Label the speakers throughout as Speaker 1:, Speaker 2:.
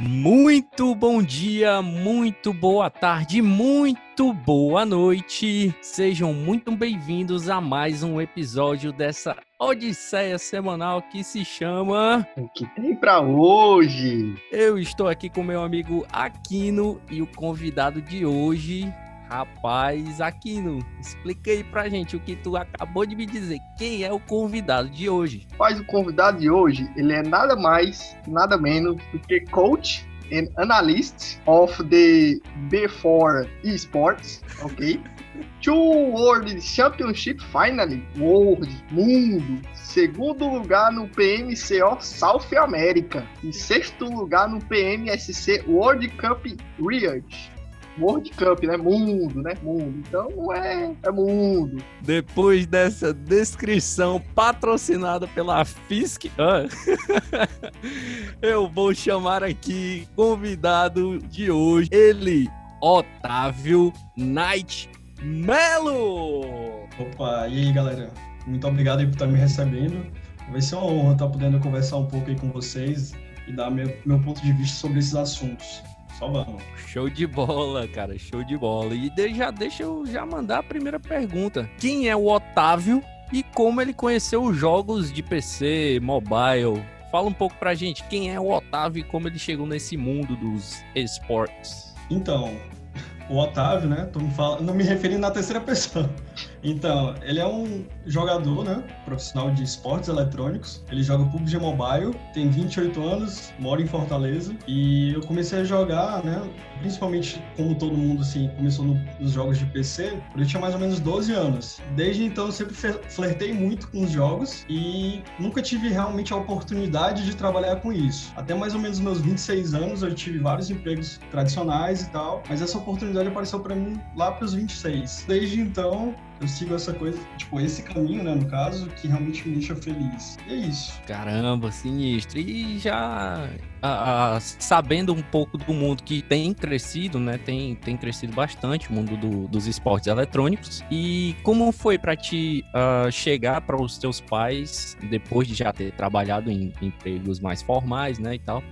Speaker 1: Muito bom dia, muito boa tarde, muito boa noite. Sejam muito bem-vindos a mais um episódio dessa odisseia semanal que se chama
Speaker 2: O que tem pra hoje?
Speaker 1: Eu estou aqui com meu amigo Aquino e o convidado de hoje Rapaz, Aquino, explica aí pra gente o que tu acabou de me dizer. Quem é o convidado de hoje?
Speaker 2: Mas o convidado de hoje, ele é nada mais, nada menos do que coach and analyst of the B4 Esports, ok? Two World Championship Finally, World, Mundo, segundo lugar no PMCO South America e sexto lugar no PMSC World Cup Riyadh. World Cup, né? Mundo, né? Mundo. Então é, é mundo.
Speaker 1: Depois dessa descrição patrocinada pela FISC, ah, eu vou chamar aqui convidado de hoje, ele, Otávio Knight Melo.
Speaker 3: Opa, e aí galera? Muito obrigado por estar me recebendo. Vai ser uma honra estar podendo conversar um pouco aí com vocês e dar meu, meu ponto de vista sobre esses assuntos. Só vamos.
Speaker 1: Show de bola, cara, show de bola. E de, já deixa eu já mandar a primeira pergunta. Quem é o Otávio e como ele conheceu os jogos de PC, mobile? Fala um pouco pra gente, quem é o Otávio e como ele chegou nesse mundo dos esportes?
Speaker 3: Então, o Otávio, né? Tô me falando, não me referindo na terceira pessoa. Então, ele é um jogador, né? Profissional de esportes eletrônicos. Ele joga PUBG Mobile, tem 28 anos, mora em Fortaleza. E eu comecei a jogar, né? Principalmente, como todo mundo, assim, começou no, nos jogos de PC, eu tinha mais ou menos 12 anos. Desde então, eu sempre flertei muito com os jogos e nunca tive realmente a oportunidade de trabalhar com isso. Até mais ou menos meus 26 anos, eu tive vários empregos tradicionais e tal, mas essa oportunidade apareceu para mim lá para os 26. Desde então, eu sigo essa coisa, tipo, esse caminho, né, no caso, que realmente me deixa feliz. E é isso.
Speaker 1: Caramba, sinistro. E já sabendo um pouco do mundo que tem crescido, né, tem, tem crescido bastante o mundo do, dos esportes eletrônicos. E como foi para ti uh, chegar para os teus pais, depois de já ter trabalhado em empregos mais formais, né, e tal,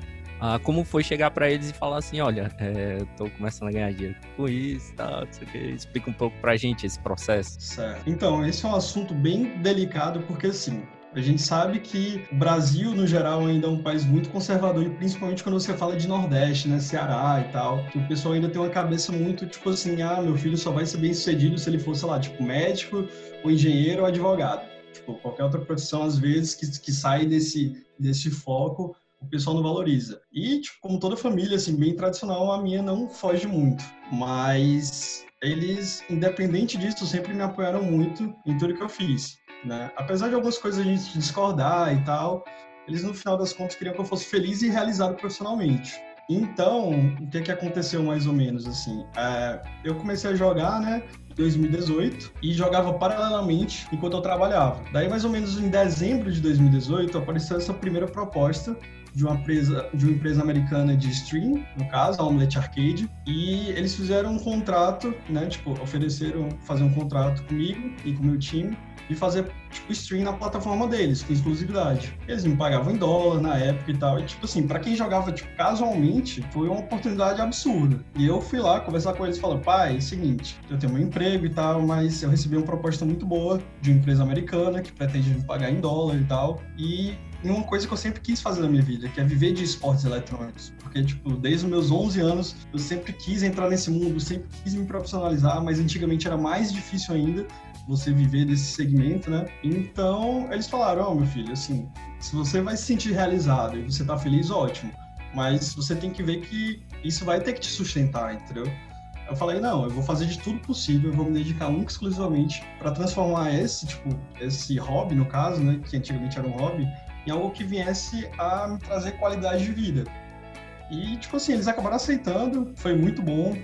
Speaker 1: ah, como foi chegar para eles e falar assim, olha, é, tô começando a ganhar dinheiro com isso, tá, não sei o que. Explica um pouco pra gente esse processo.
Speaker 3: Certo. Então, esse é um assunto bem delicado, porque assim, a gente sabe que o Brasil, no geral, ainda é um país muito conservador, e principalmente quando você fala de Nordeste, né, Ceará e tal, que o pessoal ainda tem uma cabeça muito, tipo assim, ah, meu filho só vai ser bem sucedido se ele for, sei lá, tipo, médico, ou engenheiro ou advogado. Tipo, qualquer outra profissão, às vezes, que, que sai desse, desse foco, o pessoal não valoriza. E, tipo, como toda família, assim, bem tradicional, a minha não foge muito. Mas eles, independente disso, sempre me apoiaram muito em tudo que eu fiz, né? Apesar de algumas coisas a gente discordar e tal, eles, no final das contas, queriam que eu fosse feliz e realizado profissionalmente. Então, o que que aconteceu mais ou menos, assim? É, eu comecei a jogar, né, 2018 e jogava paralelamente enquanto eu trabalhava. Daí, mais ou menos em dezembro de 2018, apareceu essa primeira proposta de uma empresa, de uma empresa americana de stream, no caso, a Omelette Arcade, e eles fizeram um contrato, né, tipo, ofereceram fazer um contrato comigo e com o meu time e fazer tipo stream na plataforma deles, com exclusividade. Eles me pagavam em dólar na época e tal. E tipo assim, para quem jogava tipo casualmente, foi uma oportunidade absurda. E eu fui lá conversar com eles e falei: "Pai, é seguinte, eu tenho meu emprego e tal, mas eu recebi uma proposta muito boa de uma empresa americana que pretende me pagar em dólar e tal. E em uma coisa que eu sempre quis fazer na minha vida, que é viver de esportes eletrônicos. Porque, tipo, desde os meus 11 anos, eu sempre quis entrar nesse mundo, sempre quis me profissionalizar, mas antigamente era mais difícil ainda você viver desse segmento, né? Então, eles falaram, ó, oh, meu filho, assim, se você vai se sentir realizado e você tá feliz, ótimo. Mas você tem que ver que isso vai ter que te sustentar, entendeu? Eu falei, não, eu vou fazer de tudo possível, eu vou me dedicar única exclusivamente para transformar esse, tipo, esse hobby, no caso, né, que antigamente era um hobby, em algo que viesse a me trazer qualidade de vida. E, tipo assim, eles acabaram aceitando, foi muito bom.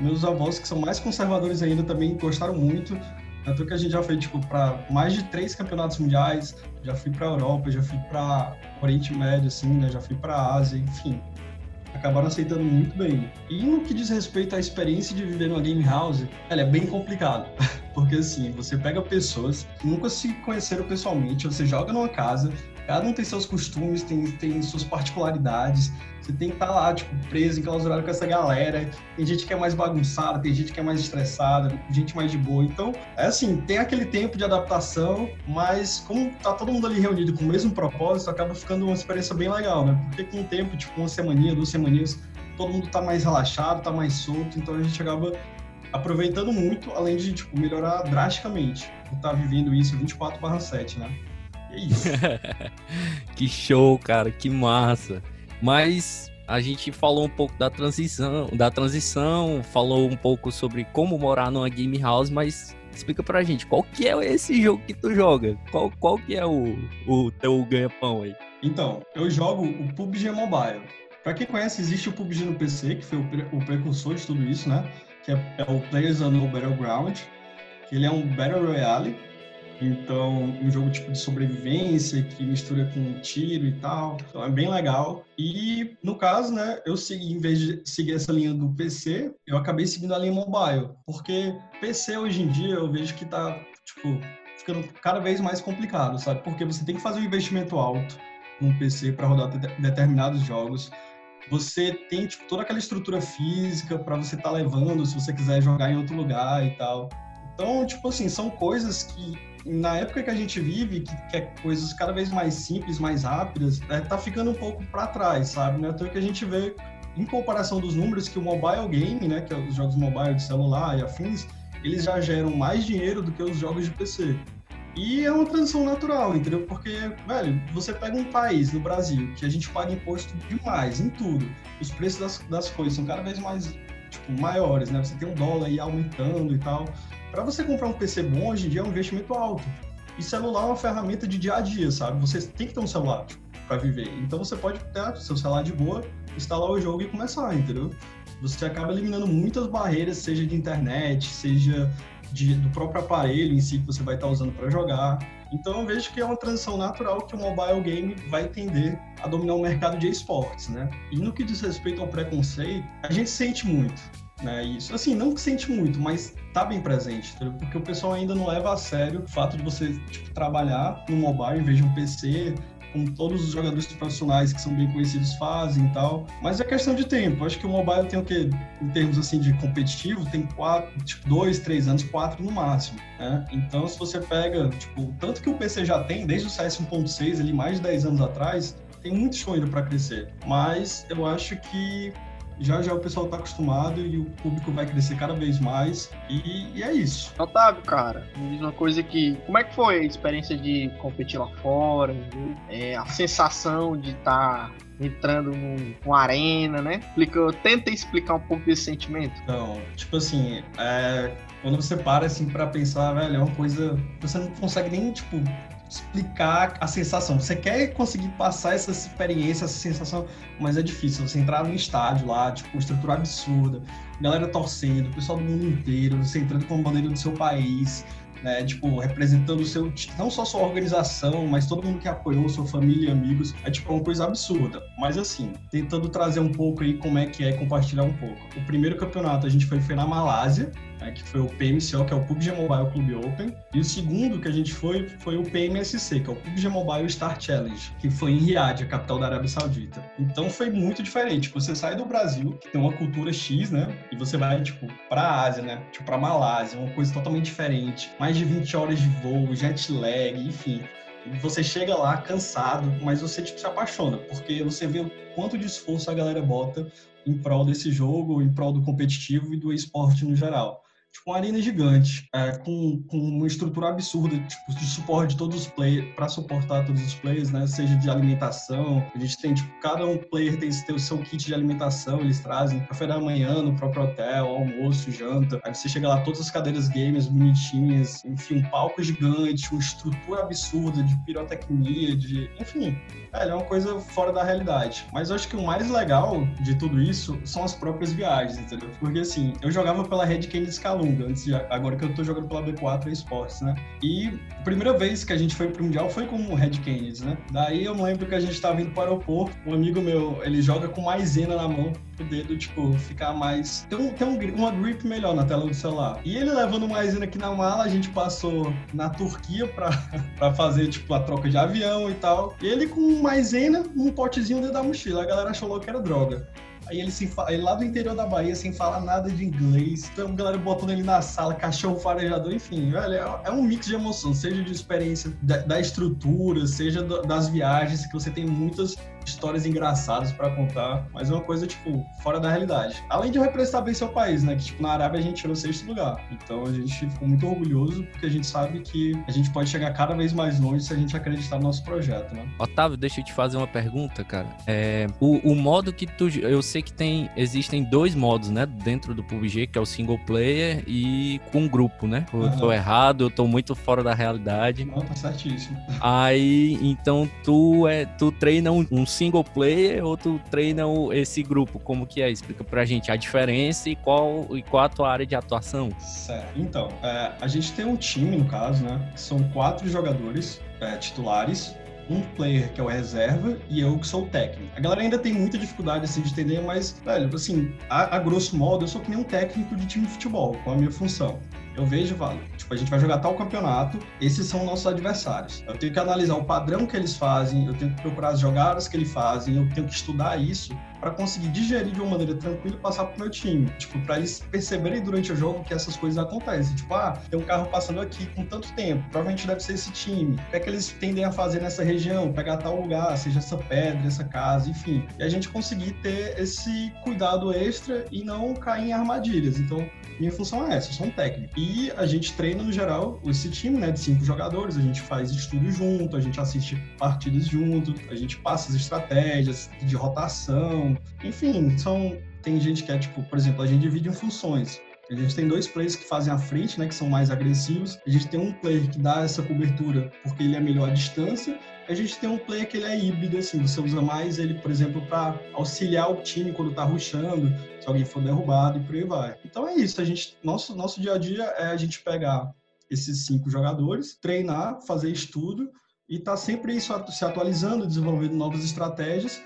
Speaker 3: Meus avós, que são mais conservadores ainda, também gostaram muito. Tanto que a gente já foi, tipo, para mais de três campeonatos mundiais, já fui para Europa, já fui para Oriente Médio, assim, né? Já fui para Ásia, enfim acabaram aceitando muito bem. E no que diz respeito à experiência de viver numa game house, ela é bem complicado. Porque assim, você pega pessoas que nunca se conheceram pessoalmente, você joga numa casa, cada um tem seus costumes, tem, tem suas particularidades. Você tem que estar tá lá, tipo, preso, enclausurado com essa galera. Tem gente que é mais bagunçada, tem gente que é mais estressada, gente mais de boa. Então, é assim, tem aquele tempo de adaptação, mas como tá todo mundo ali reunido com o mesmo propósito, acaba ficando uma experiência bem legal, né? Porque com o tempo, tipo, uma semaninha, duas semaninhas, todo mundo tá mais relaxado, tá mais solto, então a gente acaba aproveitando muito, além de, tipo, melhorar drasticamente. Estar tá vivendo isso 24/7, né? É isso.
Speaker 1: que show, cara, que massa. Mas a gente falou um pouco da transição, da transição, falou um pouco sobre como morar numa game house, mas explica pra gente, qual que é esse jogo que tu joga? Qual, qual que é o, o teu ganha-pão aí?
Speaker 3: Então, eu jogo o PUBG Mobile. Pra quem conhece, existe o PUBG no PC, que foi o, pre o precursor de tudo isso, né? Que é, é o Players Unknown Battleground, que ele é um Battle Royale, então, um jogo tipo de sobrevivência que mistura com tiro e tal. Então é bem legal. E no caso, né, eu segui, em vez de seguir essa linha do PC, eu acabei seguindo a linha mobile. Porque PC hoje em dia eu vejo que tá, tipo, ficando cada vez mais complicado, sabe? Porque você tem que fazer um investimento alto num PC para rodar de determinados jogos. Você tem tipo, toda aquela estrutura física para você estar tá levando se você quiser jogar em outro lugar e tal. Então, tipo assim, são coisas que na época que a gente vive, que quer é coisas cada vez mais simples, mais rápidas, é, tá ficando um pouco para trás, sabe? Né? Então que a gente vê, em comparação dos números, que o mobile game, né, que é os jogos mobile de celular e afins, eles já geram mais dinheiro do que os jogos de PC. E é uma transição natural, entendeu? Porque, velho, você pega um país, no Brasil, que a gente paga imposto demais em tudo. Os preços das, das coisas são cada vez mais tipo, maiores, né? Você tem um dólar aí aumentando e tal. Para você comprar um PC bom hoje em dia é um investimento alto. E celular é uma ferramenta de dia a dia, sabe? Você tem que ter um celular para viver. Então você pode ter seu celular de boa, instalar o jogo e começar, entendeu? Você acaba eliminando muitas barreiras, seja de internet, seja de, do próprio aparelho em si que você vai estar usando para jogar. Então eu vejo que é uma transição natural que o mobile game vai tender a dominar o mercado de esportes, né? E no que diz respeito ao preconceito, a gente sente muito né? Isso, assim, não que sente muito, mas tá bem presente, entendeu? porque o pessoal ainda não leva a sério o fato de você tipo, trabalhar no mobile em vez de um PC, como todos os jogadores profissionais que são bem conhecidos fazem e tal. Mas é questão de tempo. Acho que o mobile tem o quê? Em termos assim de competitivo, tem quatro, tipo, dois, três anos, quatro no máximo. Né? Então, se você pega, tipo, tanto que o PC já tem, desde o CS 1.6, ali mais de 10 anos atrás, tem muito show ainda para crescer. Mas eu acho que já já o pessoal tá acostumado e o público vai crescer cada vez mais. E, e é isso.
Speaker 2: Otávio, cara, me diz uma coisa aqui. Como é que foi a experiência de competir lá fora? É, a sensação de estar tá entrando numa arena, né? Explica, tenta explicar um pouco desse sentimento.
Speaker 3: Então, tipo assim, é, quando você para assim para pensar, velho, é uma coisa. Você não consegue nem, tipo, explicar a sensação. Você quer conseguir passar essa experiência, essa sensação, mas é difícil. Você entrar num estádio lá, tipo, estrutura absurda, galera torcendo, pessoal do mundo inteiro, você entrando com a bandeira do seu país, né? Tipo, representando o seu, não só sua organização, mas todo mundo que apoiou, sua família e amigos. É tipo uma coisa absurda. Mas assim, tentando trazer um pouco aí como é que é compartilhar um pouco. O primeiro campeonato a gente foi, foi na Malásia, né, que foi o PMCO, que é o PUBG Mobile Club Open. E o segundo que a gente foi foi o PMSC, que é o PUBG Mobile Star Challenge, que foi em Riad, a capital da Arábia Saudita. Então foi muito diferente. Você sai do Brasil, que tem uma cultura X, né? E você vai, tipo, pra Ásia, né? Tipo, pra Malásia, uma coisa totalmente diferente. Mais de 20 horas de voo, jet lag, enfim. Você chega lá cansado, mas você tipo, se apaixona, porque você vê o quanto de esforço a galera bota em prol desse jogo, em prol do competitivo e do esporte no geral tipo, uma arena gigante, é, com, com uma estrutura absurda tipo, de suporte de todos os players, para suportar todos os players, né? Seja de alimentação, a gente tem, tipo, cada um player tem, o seu kit de alimentação, eles trazem café da manhã no próprio hotel, almoço, janta. Aí você chega lá, todas as cadeiras gamers bonitinhas, enfim, um palco gigante, uma estrutura absurda de pirotecnia, de. Enfim, é, é uma coisa fora da realidade. Mas eu acho que o mais legal de tudo isso são as próprias viagens, entendeu? Porque assim, eu jogava pela Red Candy Scalone Antes de, agora que eu tô jogando pela B4 Esportes, né? E a primeira vez que a gente foi pro Mundial foi com o Red Kennedy, né? Daí eu lembro que a gente tava indo para o aeroporto, um amigo meu, ele joga com maisena na mão, o dedo, tipo, ficar mais... Tem, um, tem um, uma grip melhor na tela do celular. E ele levando maisena aqui na mala, a gente passou na Turquia pra, pra fazer, tipo, a troca de avião e tal. E ele com maisena, um potezinho dentro da mochila. A galera achou que era droga. Aí ele, lá do interior da Bahia, sem falar nada de inglês. Então, a galera botando ele na sala, cachorro farejador, enfim, velho, é, é um mix de emoção, seja de experiência da, estrutura, seja das viagens, que você tem muitas histórias engraçadas para contar, mas é uma coisa, tipo, fora da realidade. Além de representar bem seu país, né? Que, tipo, na Arábia a gente tirou sexto lugar. Então a gente ficou muito orgulhoso, porque a gente sabe que a gente pode chegar cada vez mais longe se a gente acreditar no nosso projeto, né?
Speaker 1: Otávio, deixa eu te fazer uma pergunta, cara. É, o, o modo que tu. Eu sei que tem. Existem dois modos, né? Dentro do PUBG, que é o single player e com grupo, né? Eu uhum. tô errado, eu tô muito fora da realidade.
Speaker 3: Não, tá certíssimo.
Speaker 1: Aí, então, tu é. Tu treina um, um single player ou tu treina esse grupo? Como que é? Explica pra gente a diferença e qual, e qual a tua área de atuação.
Speaker 3: Certo. Então, é, a gente tem um time, no caso, né? São quatro jogadores é, titulares um player que é o reserva e eu que sou o técnico. A galera ainda tem muita dificuldade assim de entender, mas, velho, assim, a, a, grosso modo, eu sou que nem um técnico de time de futebol, com a minha função. Eu vejo, vale, tipo, a gente vai jogar tal campeonato, esses são nossos adversários. Eu tenho que analisar o padrão que eles fazem, eu tenho que procurar as jogadas que eles fazem, eu tenho que estudar isso para conseguir digerir de uma maneira tranquila e passar pro meu time. Tipo, para eles perceberem durante o jogo que essas coisas acontecem. Tipo, ah, tem um carro passando aqui com tanto tempo, provavelmente deve ser esse time. O que é que eles tendem a fazer nessa região? Pegar tal lugar, seja essa pedra, essa casa, enfim. E a gente conseguir ter esse cuidado extra e não cair em armadilhas. Então, minha função é essa, eu sou um técnico. E a gente treina, no geral, esse time, né, de cinco jogadores, a gente faz estudo junto, a gente assiste partidas junto, a gente passa as estratégias de rotação, enfim, são tem gente que é tipo, por exemplo, a gente divide em funções. A gente tem dois players que fazem a frente, né, que são mais agressivos. A gente tem um player que dá essa cobertura porque ele é melhor à distância. A gente tem um player que ele é híbrido, assim, você usa mais ele, por exemplo, para auxiliar o time quando tá rushando, se alguém for derrubado e por aí vai. Então é isso, a gente, nosso, nosso dia a dia é a gente pegar esses cinco jogadores, treinar, fazer estudo e tá sempre isso se atualizando, desenvolvendo novas estratégias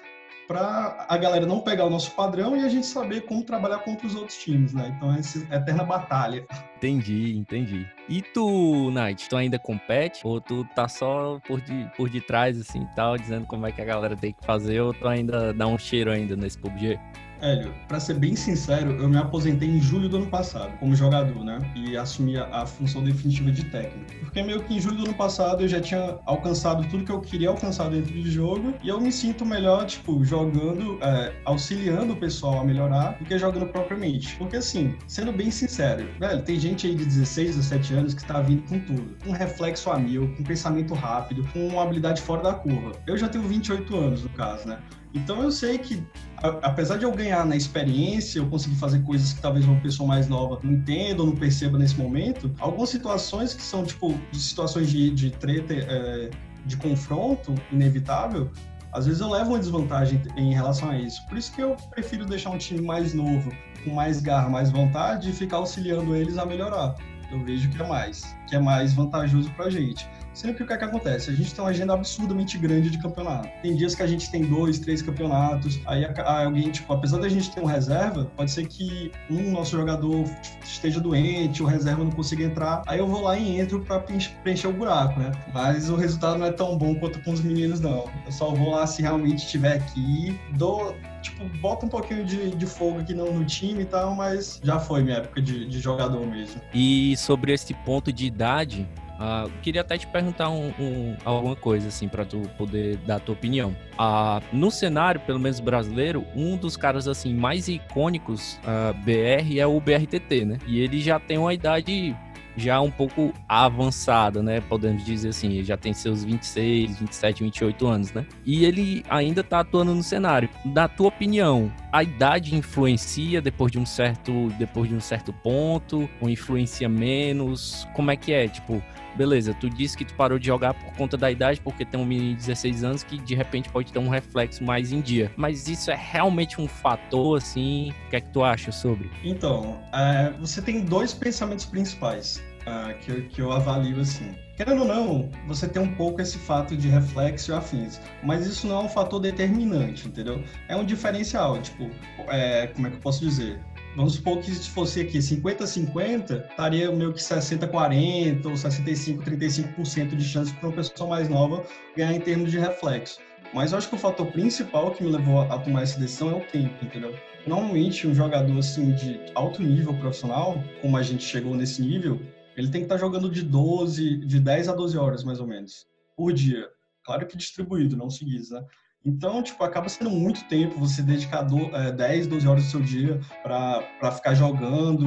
Speaker 3: para a galera não pegar o nosso padrão e a gente saber como trabalhar contra os outros times, né? Então é essa eterna batalha.
Speaker 1: Entendi, entendi. E tu, Night, tu ainda compete? Ou tu tá só por, de, por detrás, assim, tal, dizendo como é que a galera tem que fazer, ou tu ainda dá um cheiro ainda nesse PUBG?
Speaker 3: Hélio, para ser bem sincero, eu me aposentei em julho do ano passado como jogador, né? E assumi a, a, função definitiva de técnico. Porque meio que em julho do ano passado eu já tinha alcançado tudo que eu queria alcançar dentro do jogo e eu me sinto melhor, tipo, jogando, é, auxiliando o pessoal a melhorar do que jogando propriamente. Porque assim, sendo bem sincero, velho, tem gente aí de 16, 17 anos que tá vindo com tudo. Com reflexo a mil, com pensamento rápido, com uma habilidade fora da curva. Eu já tenho 28 anos, no caso, né? Então eu sei que, apesar de eu ganhar na experiência, eu conseguir fazer coisas que talvez uma pessoa mais nova não entenda ou não perceba nesse momento, algumas situações que são, tipo, situações de, de treta, é, de confronto inevitável, às vezes eu levo uma desvantagem em relação a isso. Por isso que eu prefiro deixar um time mais novo, com mais garra, mais vontade, e ficar auxiliando eles a melhorar. Eu vejo que é mais, que é mais vantajoso pra gente. Que o que, é que acontece? A gente tem uma agenda absurdamente grande de campeonato. Tem dias que a gente tem dois, três campeonatos. Aí alguém, tipo, apesar da gente ter um reserva, pode ser que um nosso jogador esteja doente, o reserva não consiga entrar. Aí eu vou lá e entro para preencher o buraco, né? Mas o resultado não é tão bom quanto com os meninos, não. Eu só vou lá se realmente estiver aqui, dou tipo, bota um pouquinho de, de fogo aqui no, no, time e tal, mas já foi minha época de, de jogador mesmo.
Speaker 1: E sobre esse ponto de idade, Uh, queria até te perguntar um, um, alguma coisa, assim, para tu poder dar a tua opinião. Uh, no cenário, pelo menos brasileiro, um dos caras, assim, mais icônicos uh, ah, BR é o BRTT, né? E ele já tem uma idade já um pouco avançada, né? Podemos dizer assim, ele já tem seus 26, 27, 28 anos, né? E ele ainda tá atuando no cenário. Na tua opinião, a idade influencia depois de um certo, depois de um certo ponto, ou influencia menos? Como é que é? Tipo, beleza, tu disse que tu parou de jogar por conta da idade, porque tem um menino de 16 anos que de repente pode ter um reflexo mais em dia. Mas isso é realmente um fator, assim? O que é que tu acha sobre?
Speaker 3: Então, é, você tem dois pensamentos principais uh, que, eu, que eu avalio assim. Querendo ou não, você tem um pouco esse fato de reflexo e afins, mas isso não é um fator determinante, entendeu? É um diferencial, tipo, é, como é que eu posso dizer? Vamos supor que se fosse aqui 50-50, estaria meio que 60-40 ou 65-35% de chance para uma pessoa mais nova ganhar em termos de reflexo. Mas eu acho que o fator principal que me levou a tomar essa decisão é o tempo, entendeu? Normalmente, um jogador assim de alto nível profissional, como a gente chegou nesse nível, ele tem que estar tá jogando de 12, de 10 a 12 horas mais ou menos por dia. Claro que distribuído, não seguidos, né? Então, tipo, acaba sendo muito tempo você dedicar do, é, 10, 12 horas do seu dia para ficar jogando.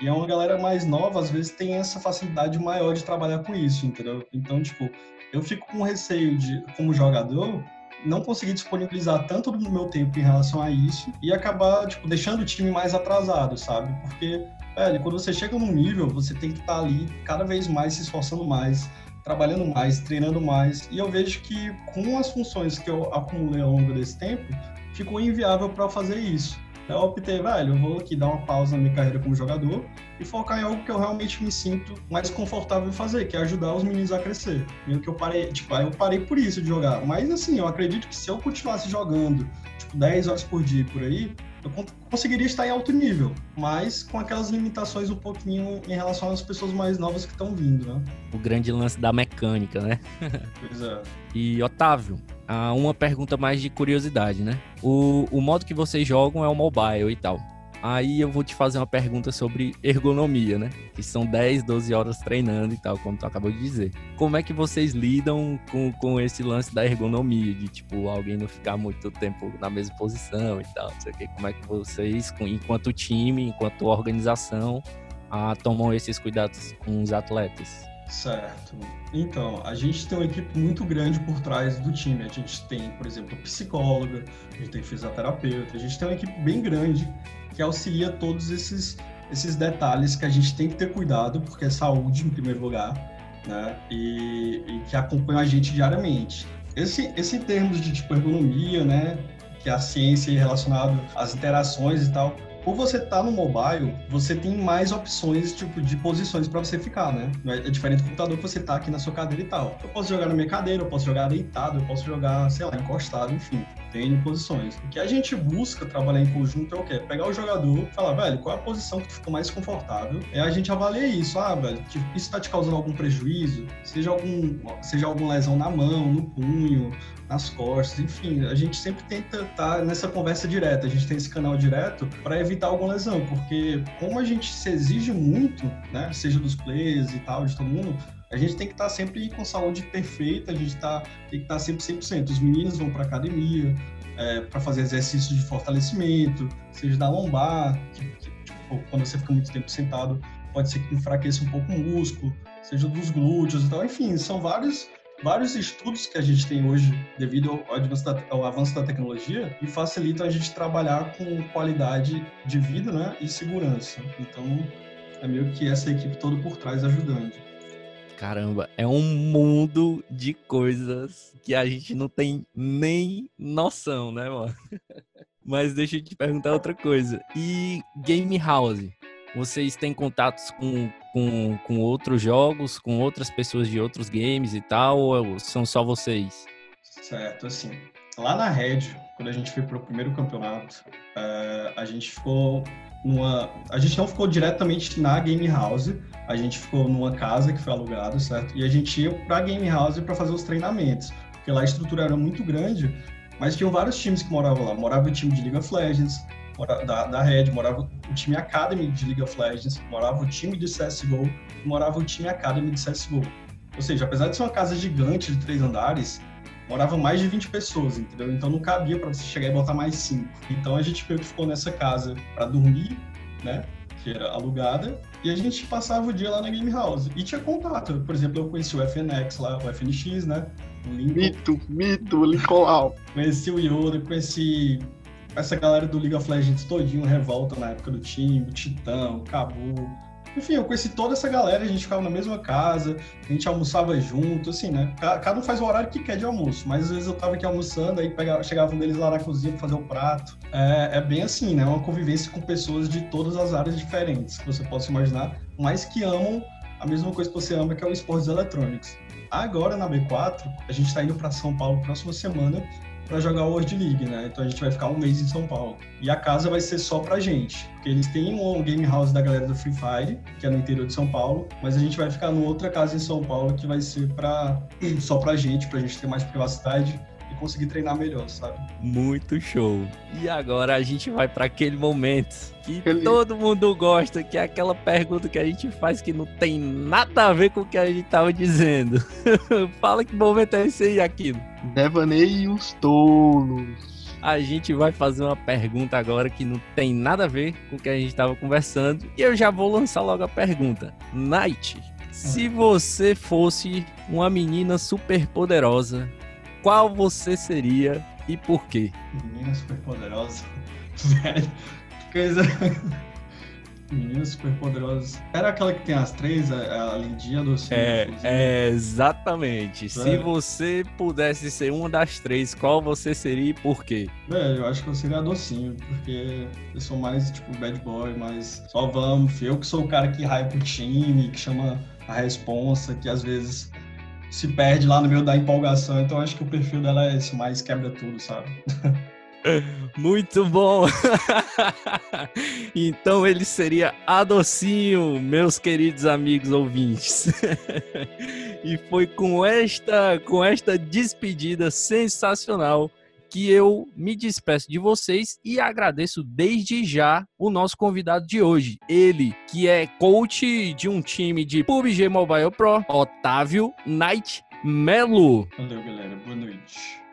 Speaker 3: E é uma galera mais nova, às vezes tem essa facilidade maior de trabalhar com isso, entendeu? Então, tipo, eu fico com receio de, como jogador, não conseguir disponibilizar tanto do meu tempo em relação a isso e acabar, tipo, deixando o time mais atrasado, sabe? Porque, velho, quando você chega num nível, você tem que estar tá ali cada vez mais se esforçando mais, trabalhando mais, treinando mais. E eu vejo que com as funções que eu acumulei ao longo desse tempo, ficou inviável para fazer isso. Eu optei, velho, eu vou aqui dar uma pausa na minha carreira como jogador e focar em algo que eu realmente me sinto mais confortável em fazer, que é ajudar os meninos a crescer. Meio que eu parei, tipo, eu parei por isso de jogar. Mas assim, eu acredito que se eu continuasse jogando, tipo, 10 horas por dia por aí, eu conseguiria estar em alto nível, mas com aquelas limitações um pouquinho em relação às pessoas mais novas que estão vindo, né?
Speaker 1: O grande lance da mecânica, né?
Speaker 3: Pois é.
Speaker 1: E Otávio, uma pergunta mais de curiosidade, né? O, o modo que vocês jogam é o mobile e tal. Aí eu vou te fazer uma pergunta sobre ergonomia, né? Que são 10, 12 horas treinando e tal, como tu acabou de dizer. Como é que vocês lidam com, com esse lance da ergonomia? De, tipo, alguém não ficar muito tempo na mesma posição e tal, não sei o quê. Como é que vocês, enquanto time, enquanto organização, ah, tomam esses cuidados com os atletas?
Speaker 3: Certo. Então, a gente tem uma equipe muito grande por trás do time. A gente tem, por exemplo, psicóloga, a gente tem fisioterapeuta, a gente tem uma equipe bem grande que auxilia todos esses, esses detalhes que a gente tem que ter cuidado, porque é saúde em primeiro lugar, né? E, e que acompanha a gente diariamente. Esse, esse em termos de tipo ergonomia, né? Que é a ciência relacionada às interações e tal, por você estar tá no mobile, você tem mais opções tipo de posições para você ficar, né? É diferente do computador que você tá aqui na sua cadeira e tal. Eu posso jogar na minha cadeira, eu posso jogar deitado, eu posso jogar, sei lá, encostado, enfim tem posições. O que a gente busca trabalhar em conjunto é o quê? Pegar o jogador falar, velho, qual é a posição que tu ficou mais confortável? É a gente avalia isso. Ah, velho, isso tá te causando algum prejuízo? Seja algum, seja alguma lesão na mão, no punho, nas costas, enfim, a gente sempre tenta estar tá nessa conversa direta, a gente tem esse canal direto para evitar alguma lesão, porque como a gente se exige muito, né, seja dos players e tal, de todo mundo, a gente tem que estar tá sempre com saúde perfeita, a gente tá, tem que estar tá sempre 100%. Os meninos vão para academia é, para fazer exercícios de fortalecimento, seja da lombar, que, que, tipo, quando você fica muito tempo sentado, pode ser que enfraqueça um pouco o músculo, seja dos glúteos e tal. Enfim, são vários vários estudos que a gente tem hoje devido ao avanço, da, ao avanço da tecnologia e facilitam a gente trabalhar com qualidade de vida né, e segurança. Então, é meio que essa equipe toda por trás ajudando.
Speaker 1: Caramba, é um mundo de coisas que a gente não tem nem noção, né, mano? Mas deixa eu te perguntar outra coisa. E Game House? Vocês têm contatos com, com, com outros jogos, com outras pessoas de outros games e tal, ou são só vocês?
Speaker 3: Certo, assim. Lá na Red, quando a gente foi pro primeiro campeonato, uh, a gente ficou numa. A gente não ficou diretamente na Game House, a gente ficou numa casa que foi alugada, certo? E a gente ia para a Game House para fazer os treinamentos, porque lá a estrutura era muito grande, mas tinham vários times que moravam lá. Morava o time de League of Legends, da, da Red, morava o time Academy de League of Legends, morava o time de CSGO, morava o time Academy de CSGO. Ou seja, apesar de ser uma casa gigante de três andares, morava mais de 20 pessoas, entendeu? Então não cabia para você chegar e botar mais cinco. Então a gente ficou nessa casa para dormir, né? que era alugada, e a gente passava o dia lá na Game House. E tinha contato. Por exemplo, eu conheci o FNX lá, o FNX, né?
Speaker 2: O Lincoln. Mito, mito, Lincoln
Speaker 3: Conheci o Yoda, conheci essa galera do League of Legends todinho, Revolta na época do time, o Titã, o Cabu, enfim, eu conheci toda essa galera, a gente ficava na mesma casa, a gente almoçava junto, assim, né? Cada um faz o horário que quer de almoço, mas às vezes eu tava aqui almoçando, aí pegava, chegava um deles lá na cozinha pra fazer o prato. É, é bem assim, né? Uma convivência com pessoas de todas as áreas diferentes que você possa imaginar, mas que amam a mesma coisa que você ama, que é o esportes eletrônicos. Agora na B4, a gente está indo para São Paulo próxima semana para jogar o World League, né? Então a gente vai ficar um mês em São Paulo. E a casa vai ser só pra gente, porque eles têm um game house da galera do Free Fire, que é no interior de São Paulo, mas a gente vai ficar numa outra casa em São Paulo que vai ser para só pra gente, pra gente ter mais privacidade conseguir treinar melhor, sabe?
Speaker 1: Muito show. E agora a gente vai para aquele momento que todo mundo gosta, que é aquela pergunta que a gente faz que não tem nada a ver com o que a gente tava dizendo. Fala que momento é esse aí, aquilo.
Speaker 2: Devaneios tolos.
Speaker 1: A gente vai fazer uma pergunta agora que não tem nada a ver com o que a gente estava conversando. E eu já vou lançar logo a pergunta. Night, se hum. você fosse uma menina super poderosa, qual você seria e por quê?
Speaker 3: Menina super poderosa. Velho, coisa. Meninas superpoderosas. Era aquela que tem as três, a, a lindinha do
Speaker 1: É, é, exatamente. É. Se você pudesse ser uma das três, qual você seria e por quê?
Speaker 3: Velho, eu acho que eu seria a docinho, porque eu sou mais, tipo, bad boy, mais só vamos. Eu que sou o cara que raia pro time, que chama a responsa, que às vezes se perde lá no meio da empolgação. Então acho que o perfil dela é esse, mais quebra tudo, sabe?
Speaker 1: Muito bom! então ele seria a docinho, meus queridos amigos ouvintes. e foi com esta, com esta despedida sensacional que eu me despeço de vocês e agradeço desde já o nosso convidado de hoje. Ele, que é coach de um time de PUBG Mobile Pro, Otávio Knight Melo.
Speaker 3: Valeu, galera. Boa noite.